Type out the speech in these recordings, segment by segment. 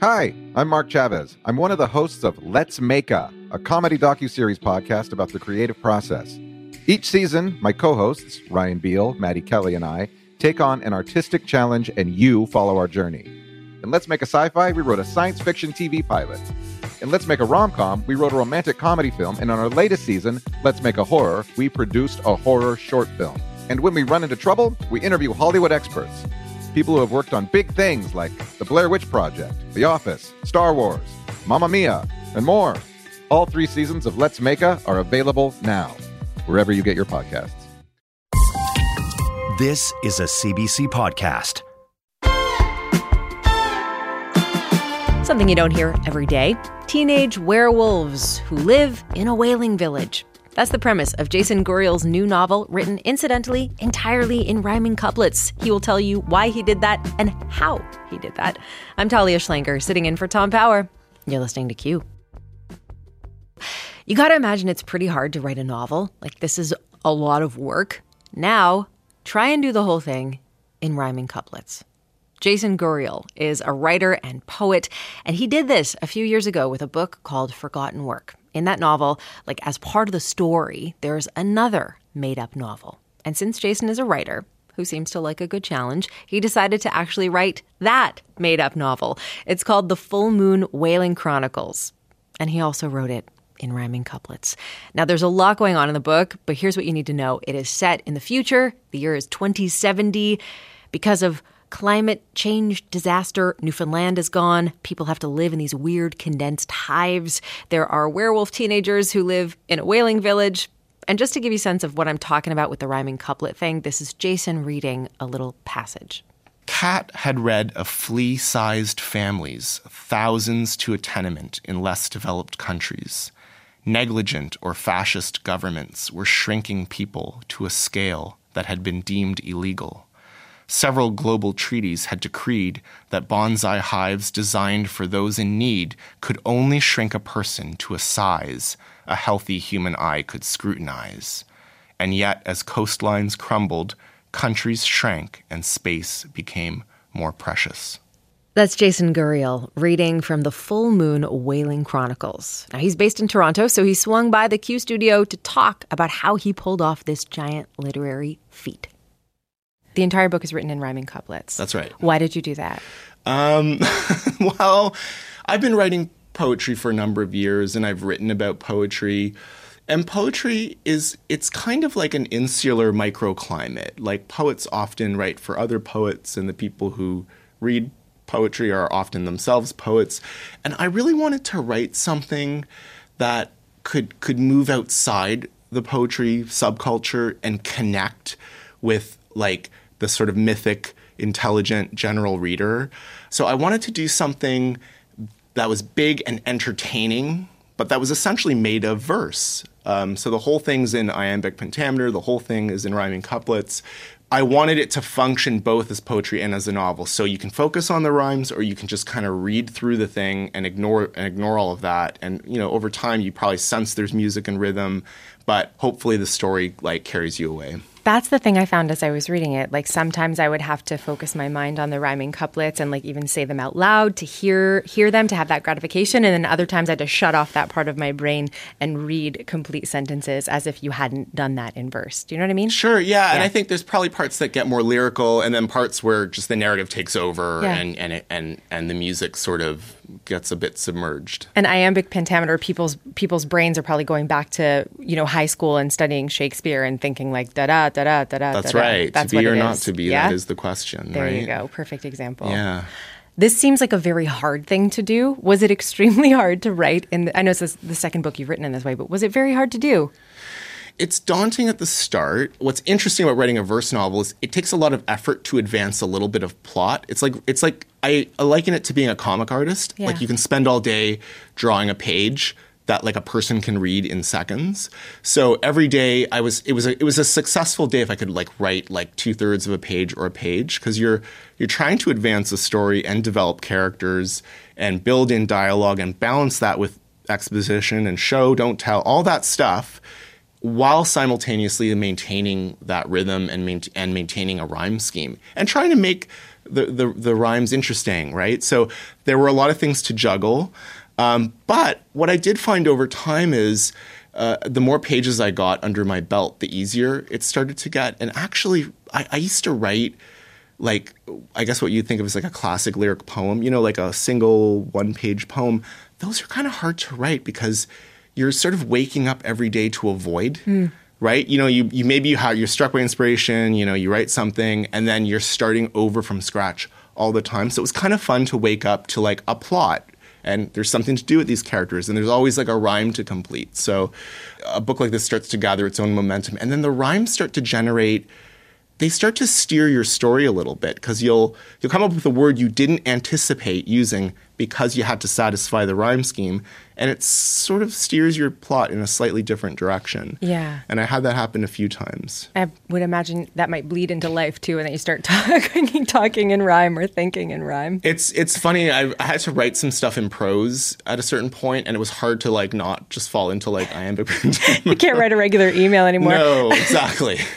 Hi, I'm Mark Chavez. I'm one of the hosts of Let's Make a, a comedy docu-series podcast about the creative process. Each season, my co-hosts, Ryan Beal, Maddie Kelly, and I, take on an artistic challenge and you follow our journey. In Let's Make a Sci-Fi, we wrote a science fiction TV pilot. In Let's Make a Rom-Com, we wrote a romantic comedy film, and on our latest season, Let's Make a Horror, we produced a horror short film. And when we run into trouble, we interview Hollywood experts. People who have worked on big things like The Blair Witch Project, The Office, Star Wars, Mamma Mia, and more. All three seasons of Let's Make a are available now, wherever you get your podcasts. This is a CBC podcast. Something you don't hear every day teenage werewolves who live in a whaling village. That's the premise of Jason Guriel's new novel, written incidentally entirely in rhyming couplets. He will tell you why he did that and how he did that. I'm Talia Schlanger, sitting in for Tom Power. You're listening to Q. You gotta imagine it's pretty hard to write a novel. Like, this is a lot of work. Now, try and do the whole thing in rhyming couplets. Jason Guriel is a writer and poet, and he did this a few years ago with a book called Forgotten Work. In that novel, like as part of the story, there's another made up novel. And since Jason is a writer, who seems to like a good challenge, he decided to actually write that made up novel. It's called The Full Moon Whaling Chronicles. And he also wrote it in rhyming couplets. Now, there's a lot going on in the book, but here's what you need to know it is set in the future. The year is 2070. Because of climate change disaster, Newfoundland is gone. People have to live in these weird condensed hives. There are werewolf teenagers who live in a whaling village. And just to give you a sense of what I'm talking about with the rhyming couplet thing, this is Jason reading a little passage. Kat had read of flea sized families, thousands to a tenement in less developed countries. Negligent or fascist governments were shrinking people to a scale that had been deemed illegal. Several global treaties had decreed that bonsai hives designed for those in need could only shrink a person to a size a healthy human eye could scrutinize. And yet, as coastlines crumbled, countries shrank and space became more precious. That's Jason Guriel reading from the Full Moon Whaling Chronicles. Now, he's based in Toronto, so he swung by the Q studio to talk about how he pulled off this giant literary feat. The entire book is written in rhyming couplets. That's right. Why did you do that? Um, well, I've been writing poetry for a number of years and I've written about poetry. And poetry is, it's kind of like an insular microclimate. Like poets often write for other poets, and the people who read poetry are often themselves poets. And I really wanted to write something that could, could move outside the poetry subculture and connect with like the sort of mythic, intelligent general reader. So I wanted to do something that was big and entertaining, but that was essentially made of verse. Um, so the whole thing's in iambic pentameter, the whole thing is in rhyming couplets. I wanted it to function both as poetry and as a novel. So you can focus on the rhymes or you can just kind of read through the thing and ignore and ignore all of that. And you know, over time you probably sense there's music and rhythm, but hopefully the story like carries you away. That's the thing I found as I was reading it. Like sometimes I would have to focus my mind on the rhyming couplets and like even say them out loud to hear hear them to have that gratification and then other times I had to shut off that part of my brain and read complete sentences as if you hadn't done that in verse. Do you know what I mean? Sure, yeah. yeah. And I think there's probably parts that get more lyrical and then parts where just the narrative takes over yeah. and and and and the music sort of gets a bit submerged. And iambic pentameter people's people's brains are probably going back to, you know, high school and studying Shakespeare and thinking like da da da da da da. That's right. That's to be or not to be, yeah? that is the question. There right? you go. Perfect example. Yeah. This seems like a very hard thing to do. Was it extremely hard to write? In the, I know it's the second book you've written in this way, but was it very hard to do? It's daunting at the start. What's interesting about writing a verse novel is it takes a lot of effort to advance a little bit of plot. It's like it's like I, I liken it to being a comic artist. Yeah. Like you can spend all day drawing a page that like a person can read in seconds. So every day I was it was a, it was a successful day if I could like write like two thirds of a page or a page because you're you're trying to advance a story and develop characters and build in dialogue and balance that with exposition and show don't tell all that stuff while simultaneously maintaining that rhythm and, main- and maintaining a rhyme scheme and trying to make the, the, the rhymes interesting, right? So there were a lot of things to juggle. Um, but what I did find over time is uh, the more pages I got under my belt, the easier it started to get. And actually, I, I used to write like I guess what you think of as like a classic lyric poem, you know, like a single one page poem. Those are kind of hard to write because you're sort of waking up every day to avoid. Mm. Right, you know, you, you maybe you have, you're struck by inspiration. You know, you write something, and then you're starting over from scratch all the time. So it was kind of fun to wake up to like a plot and there's something to do with these characters and there's always like a rhyme to complete so a book like this starts to gather its own momentum and then the rhymes start to generate they start to steer your story a little bit because you'll you'll come up with a word you didn't anticipate using because you had to satisfy the rhyme scheme and it sort of steers your plot in a slightly different direction. Yeah. And I had that happen a few times. I would imagine that might bleed into life too, and that you start talking, talking in rhyme or thinking in rhyme. It's it's funny. I, I, had to write some stuff in prose at a certain point, and it was hard to like not just fall into like iambic. Pentameter. you can't write a regular email anymore. No, exactly.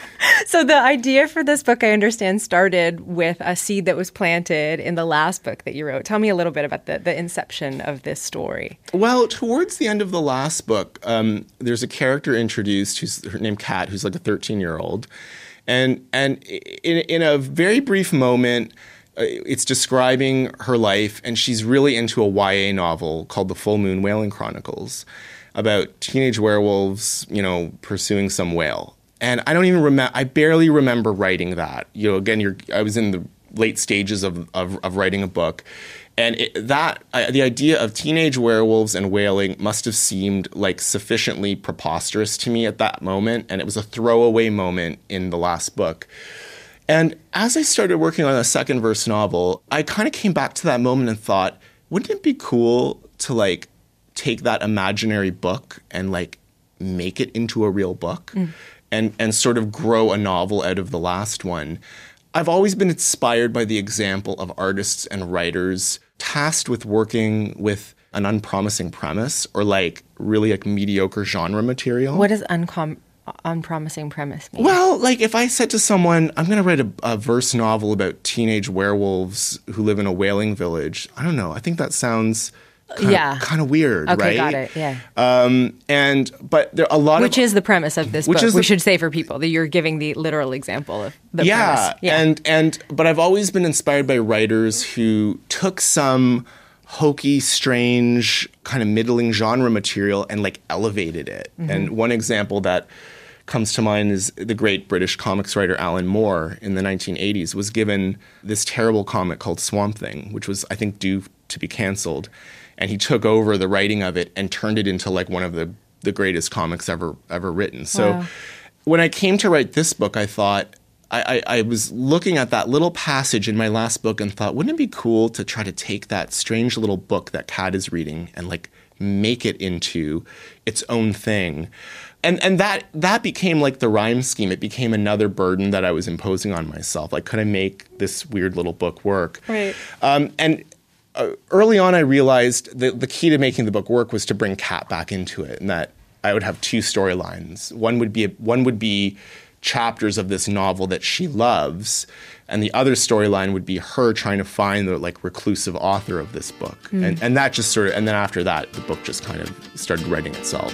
so the idea for this book, I understand, started with a seed that was planted in the last book that you wrote. Tell me a little bit about the the inception of this story. Well towards the end of the last book, um, there's a character introduced who's named Kat, who's like a 13 year old, and and in in a very brief moment. Uh, it's describing her life, and she's really into a YA novel called The Full Moon Whaling Chronicles about teenage werewolves, you know, pursuing some whale. And I don't even remember, I barely remember writing that. You know, again, I was in the late stages of, of, of writing a book and it, that the idea of teenage werewolves and whaling must have seemed like sufficiently preposterous to me at that moment, and it was a throwaway moment in the last book. And as I started working on a second verse novel, I kind of came back to that moment and thought, wouldn't it be cool to like take that imaginary book and like make it into a real book mm. And and sort of grow a novel out of the last one? I've always been inspired by the example of artists and writers tasked with working with an unpromising premise or like really like mediocre genre material. What does uncom- unpromising premise mean? Well, like if I said to someone, I'm going to write a, a, verse novel about teenage werewolves who live in a whaling village, I don't know. I think that sounds kind yeah. of, kind of weird, okay, right? got it. Yeah. Um, and but there are a lot which of, is the premise of this which book. Is the, we should say for people that you're giving the literal example of the yeah, premise. Yeah, and and but I've always been inspired by writers who took some hokey, strange, kind of middling genre material and like elevated it. Mm-hmm. And one example that comes to mind is the great British comics writer Alan Moore in the 1980s was given this terrible comic called Swamp Thing, which was I think due to be canceled and he took over the writing of it and turned it into like one of the the greatest comics ever ever written. So wow. when I came to write this book, I thought I, I, I, was looking at that little passage in my last book and thought, wouldn't it be cool to try to take that strange little book that Kat is reading and like make it into its own thing? And and that that became like the rhyme scheme. It became another burden that I was imposing on myself. Like, could I make this weird little book work? Right. Um, and early on, I realized that the key to making the book work was to bring Kat back into it, and that I would have two storylines. One would be one would be chapters of this novel that she loves, and the other storyline would be her trying to find the like reclusive author of this book, mm. and and that just sort of and then after that, the book just kind of started writing itself.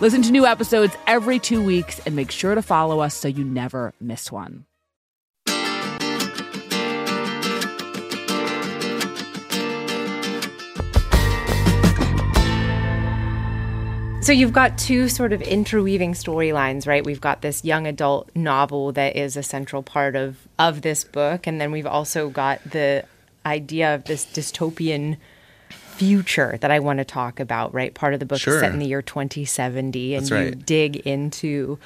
Listen to new episodes every two weeks and make sure to follow us so you never miss one. So you've got two sort of interweaving storylines, right? We've got this young adult novel that is a central part of of this book, and then we've also got the idea of this dystopian future that I want to talk about, right? Part of the book Sure. is set in the year 2070, and That's you dig into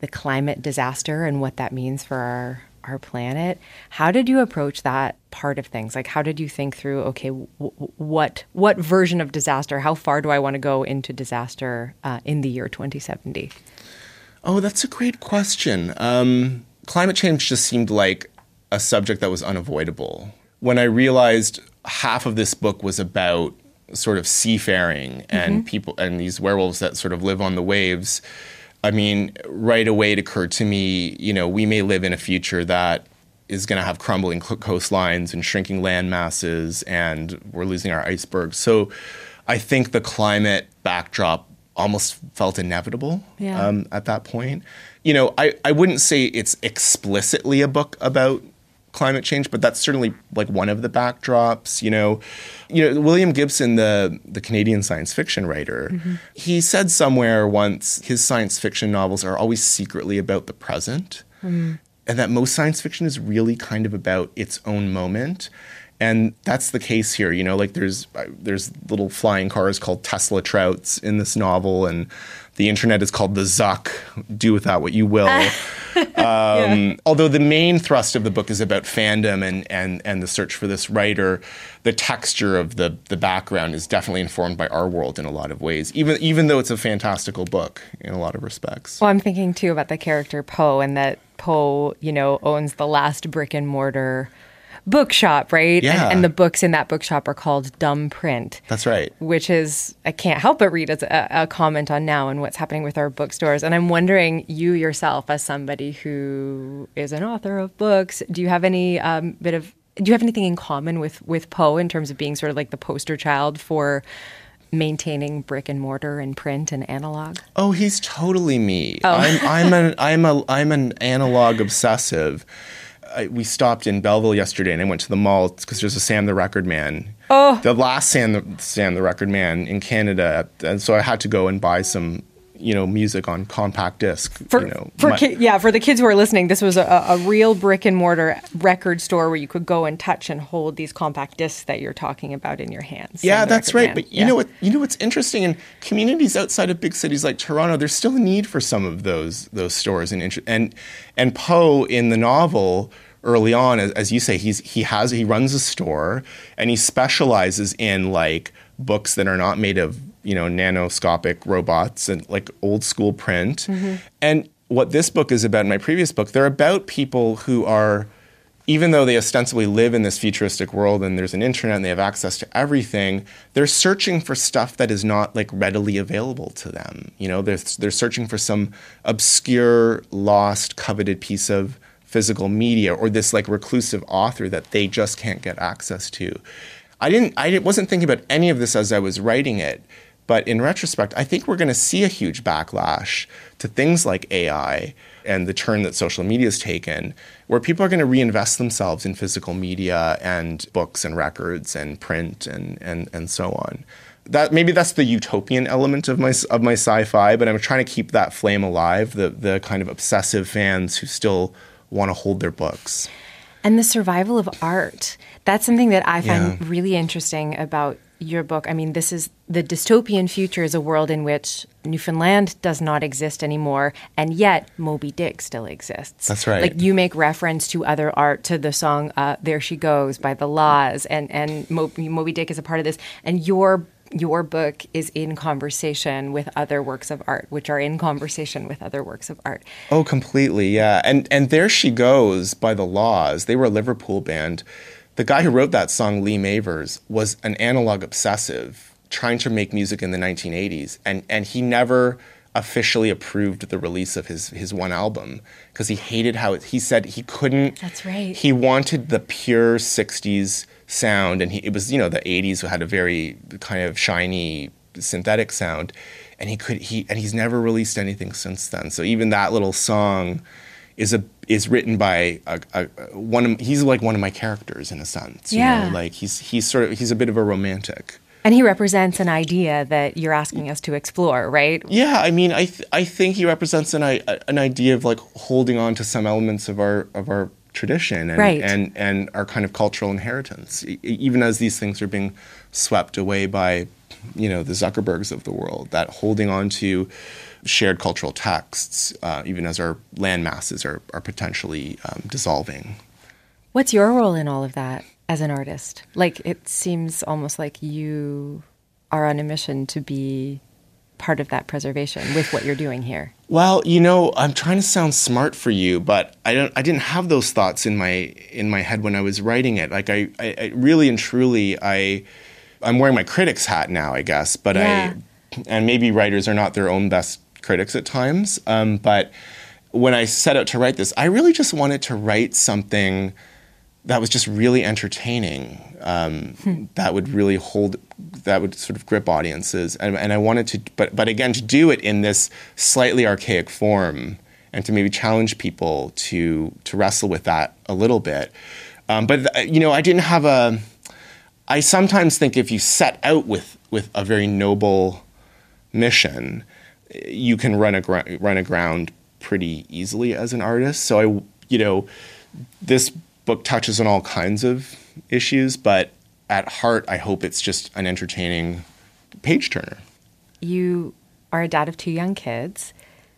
the climate disaster and what that means for our our planet. How did you approach that part of things? Like, how did you think through? Okay, w- what what version of disaster? How far do I want to go into disaster uh, in the year 2070? Oh, that's a great question. Um, climate change just seemed like a subject that was unavoidable. When I realized half of this book was about sort of seafaring and people and these werewolves that sort of live on the waves, I mean, right away it occurred to me, you know, we may live in a future that is going to have crumbling coastlines and shrinking land masses, and we're losing our icebergs. So I think the climate backdrop almost felt inevitable Yeah. um, at that point. You know, I, I wouldn't say it's explicitly a book about climate change, but that's certainly like one of the backdrops. You know, you know William Gibson, the the Canadian science fiction writer, he said somewhere once his science fiction novels are always secretly about the present, and that most science fiction is really kind of about its own moment. And that's the case here, you know. Like there's uh, there's little flying cars called Tesla Trouts in this novel, and the internet is called the Zuck. Do with that what you will. Um, Although the main thrust of the book is about fandom and, and, and the search for this writer, the texture of the, the background is definitely informed by our world in a lot of ways, even, even though it's a fantastical book in a lot of respects. Well, I'm thinking too about the character Poe, and that Poe, you know, owns the last brick and mortar bookshop, right? Yeah. And, and the books in that bookshop are called Dumb Print. That's right. which is I can't help but read as a, a comment on now and what's happening with our bookstores. And I'm wondering, you yourself, as somebody who is an author of books, do you have any um, bit of do you have anything in common with with Poe in terms of being sort of like the poster child for maintaining brick and mortar and print and analog? Oh, he's totally me. I'm I'm an I'm a I'm an analog obsessive. I, we stopped in Belleville yesterday, and I went to the mall because there's a Sam the Record Man. Oh, the last Sam the, Sam the Record Man in Canada, and so I had to go and buy some, you know, music on compact disc. For, you know, for my- ki- yeah, for the kids who are listening, this was a, a real brick and mortar record store where you could go and touch and hold these compact discs that you're talking about in your hands. Yeah, that's right. But you Yeah. know what? You know what's interesting in communities outside of big cities like Toronto, there's still a need for some of those those stores and and and Poe in the novel early on, as, as you say, he's he has he runs a store and he specializes in like books that are not made of you know nanoscopic robots and like old school print. And what this book is about, in my previous book, they're about people who are even though they ostensibly live in this futuristic world and there's an internet and they have access to everything, they're searching for stuff that is not like readily available to them. You know, they're, they're searching for some obscure, lost, coveted piece of physical media or this like reclusive author that they just can't get access to. I didn't, I wasn't thinking about any of this as I was writing it. But in retrospect, I think we're going to see a huge backlash to things like AI and the turn that social media has taken, where people are going to reinvest themselves in physical media and books and records and print and, and, and so on. That maybe that's the utopian element of my of my sci-fi, but I'm trying to keep that flame alive. The the kind of obsessive fans who still want to hold their books. And the survival of art. That's something that I find Yeah. really interesting about your book. I mean, this is the dystopian future is a world in which Newfoundland does not exist anymore, and yet Moby Dick still exists. That's right. Like you make reference to other art, to the song uh, "There She Goes" by the La's, and and Mo- Moby Dick is a part of this. And your your book is in conversation with other works of art, which are in conversation with other works of art. Oh, completely, yeah. And and there she goes by the La's. They were a Liverpool band. The guy who wrote that song, Lee Mavers, was an analog obsessive trying to make music in the 1980s, and and he never officially approved the release of his his one album because he hated how it, he said he couldn't. That's right. He wanted the pure 60s sound, and he, it was you know the 80s had a very kind of shiny synthetic sound, and he could he and he's never released anything since then. So even that little song is a is written by a, a, one of he's like one of my characters in a sense. You Yeah. know? like he's he's sort of he's a bit of a romantic. And he represents an idea that you're asking us to explore, right? Yeah, I mean, I th- I think he represents an I- an idea of like holding on to some elements of our of our tradition and, Right. and, and our kind of cultural inheritance, e- even as these things are being swept away by, you know, the Zuckerbergs of the world, that holding on to shared cultural texts, uh, even as our land masses are, are potentially um, dissolving. What's your role in all of that as an artist? Like, it seems almost like you are on a mission to be part of that preservation with what you're doing here. Well, you know, I'm trying to sound smart for you, but I don't. I didn't have those thoughts in my in my head when I was writing it. Like I, I, I really and truly, I, I'm wearing my critic's hat now, I guess. But Yeah. I, and maybe writers are not their own best critics at times. Um, but when I set out to write this, I really just wanted to write something that was just really entertaining. Um, That would really hold, that would sort of grip audiences, and, and I wanted to, but but again, to do it in this slightly archaic form, and to maybe challenge people to to wrestle with that a little bit. Um, but uh, you know, I didn't have a. I sometimes think if you set out with with a very noble mission, you can run a run aground pretty easily as an artist. So I, you know, this book touches on all kinds of issues, but at heart, I hope it's just an entertaining page turner. You are a dad of two young kids.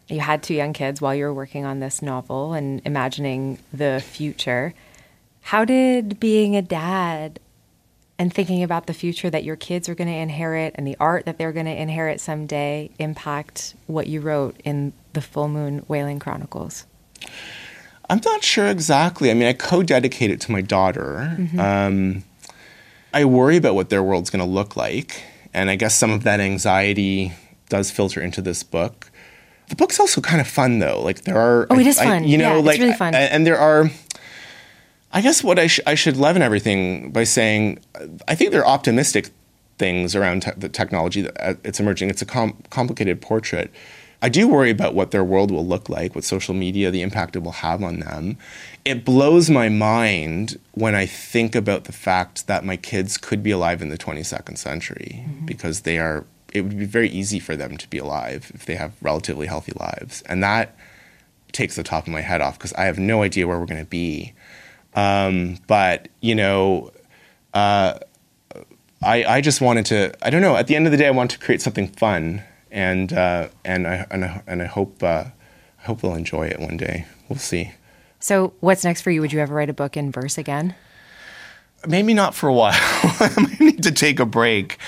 You had two young kids while you were working on this novel and imagining the future. How did being a dad and thinking about the future that your kids are going to inherit and the art that they're going to inherit someday impact what you wrote in the Full Moon Whaling Chronicles? I'm not sure exactly. I mean, I co-dedicate it to my daughter. Um, I worry about what their world's going to look like, and I guess some of that anxiety does filter into this book. The book's also kind of fun, though. Like there are, Oh, it is I- fun. you know, Yeah, it's really fun. and there are. I guess what I, sh- I should leaven everything by saying, I think there are optimistic things around te- the technology that uh, it's emerging. It's a com- complicated portrait. I do worry about what their world will look like, what social media, the impact it will have on them. It blows my mind when I think about the fact that my kids could be alive in the 22nd century because they are. It would be very easy for them to be alive if they have relatively healthy lives, and that takes the top of my head off because I have no idea where we're going to be. Um, but you know, uh, I I just wanted to. I don't know. At the end of the day, I want to create something fun, and uh, and I and I, and I hope uh, I hope they'll enjoy it one day. We'll see. So, what's next for you? Would you ever write a book in verse again? Maybe not for a while. I might need to take a break.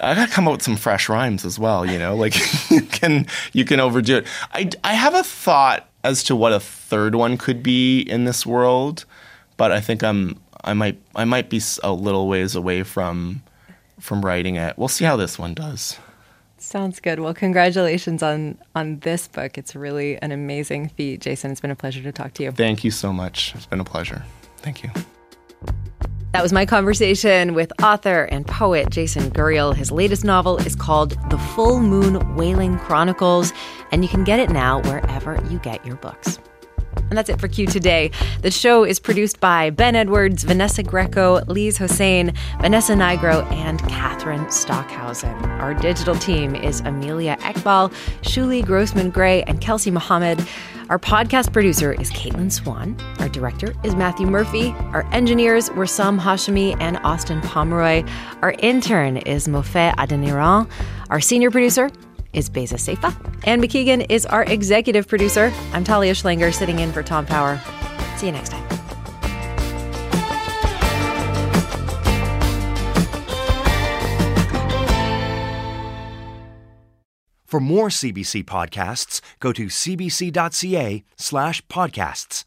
I gotta come up with some fresh rhymes as well. You know, like you can you can overdo it. I I have a thought as to what a third one could be in this world, but I think I'm I might I might be a little ways away from from writing it. We'll see how this one does. Sounds good. Well, congratulations on on this book. It's really an amazing feat, Jason. It's been a pleasure to talk to you. Thank you so much. It's been a pleasure. Thank you. That was my conversation with author and poet Jason Guriel. His latest novel is called The Full Moon Whaling Chronicles, and you can get it now wherever you get your books. And that's it for Q today. The show is produced by Ben Edwards, Vanessa Greco, Lise Hossein, Vanessa Nigro, and Catherine Stockhausen. Our digital team is Amelia Ekbal, Shuli Grossman Gray, and Kelsey Mohammed. Our podcast producer is Caitlin Swan. Our director is Matthew Murphy. Our engineers were Sam Hashimi and Austin Pomeroy. Our intern is Mofe Adeniran. Our senior producer is Beza Seifa. Anne McKeegan is our executive producer. I'm Talia Schlanger sitting in for Tom Power. See you next time. For more CBC podcasts, go to cbc.ca slash podcasts.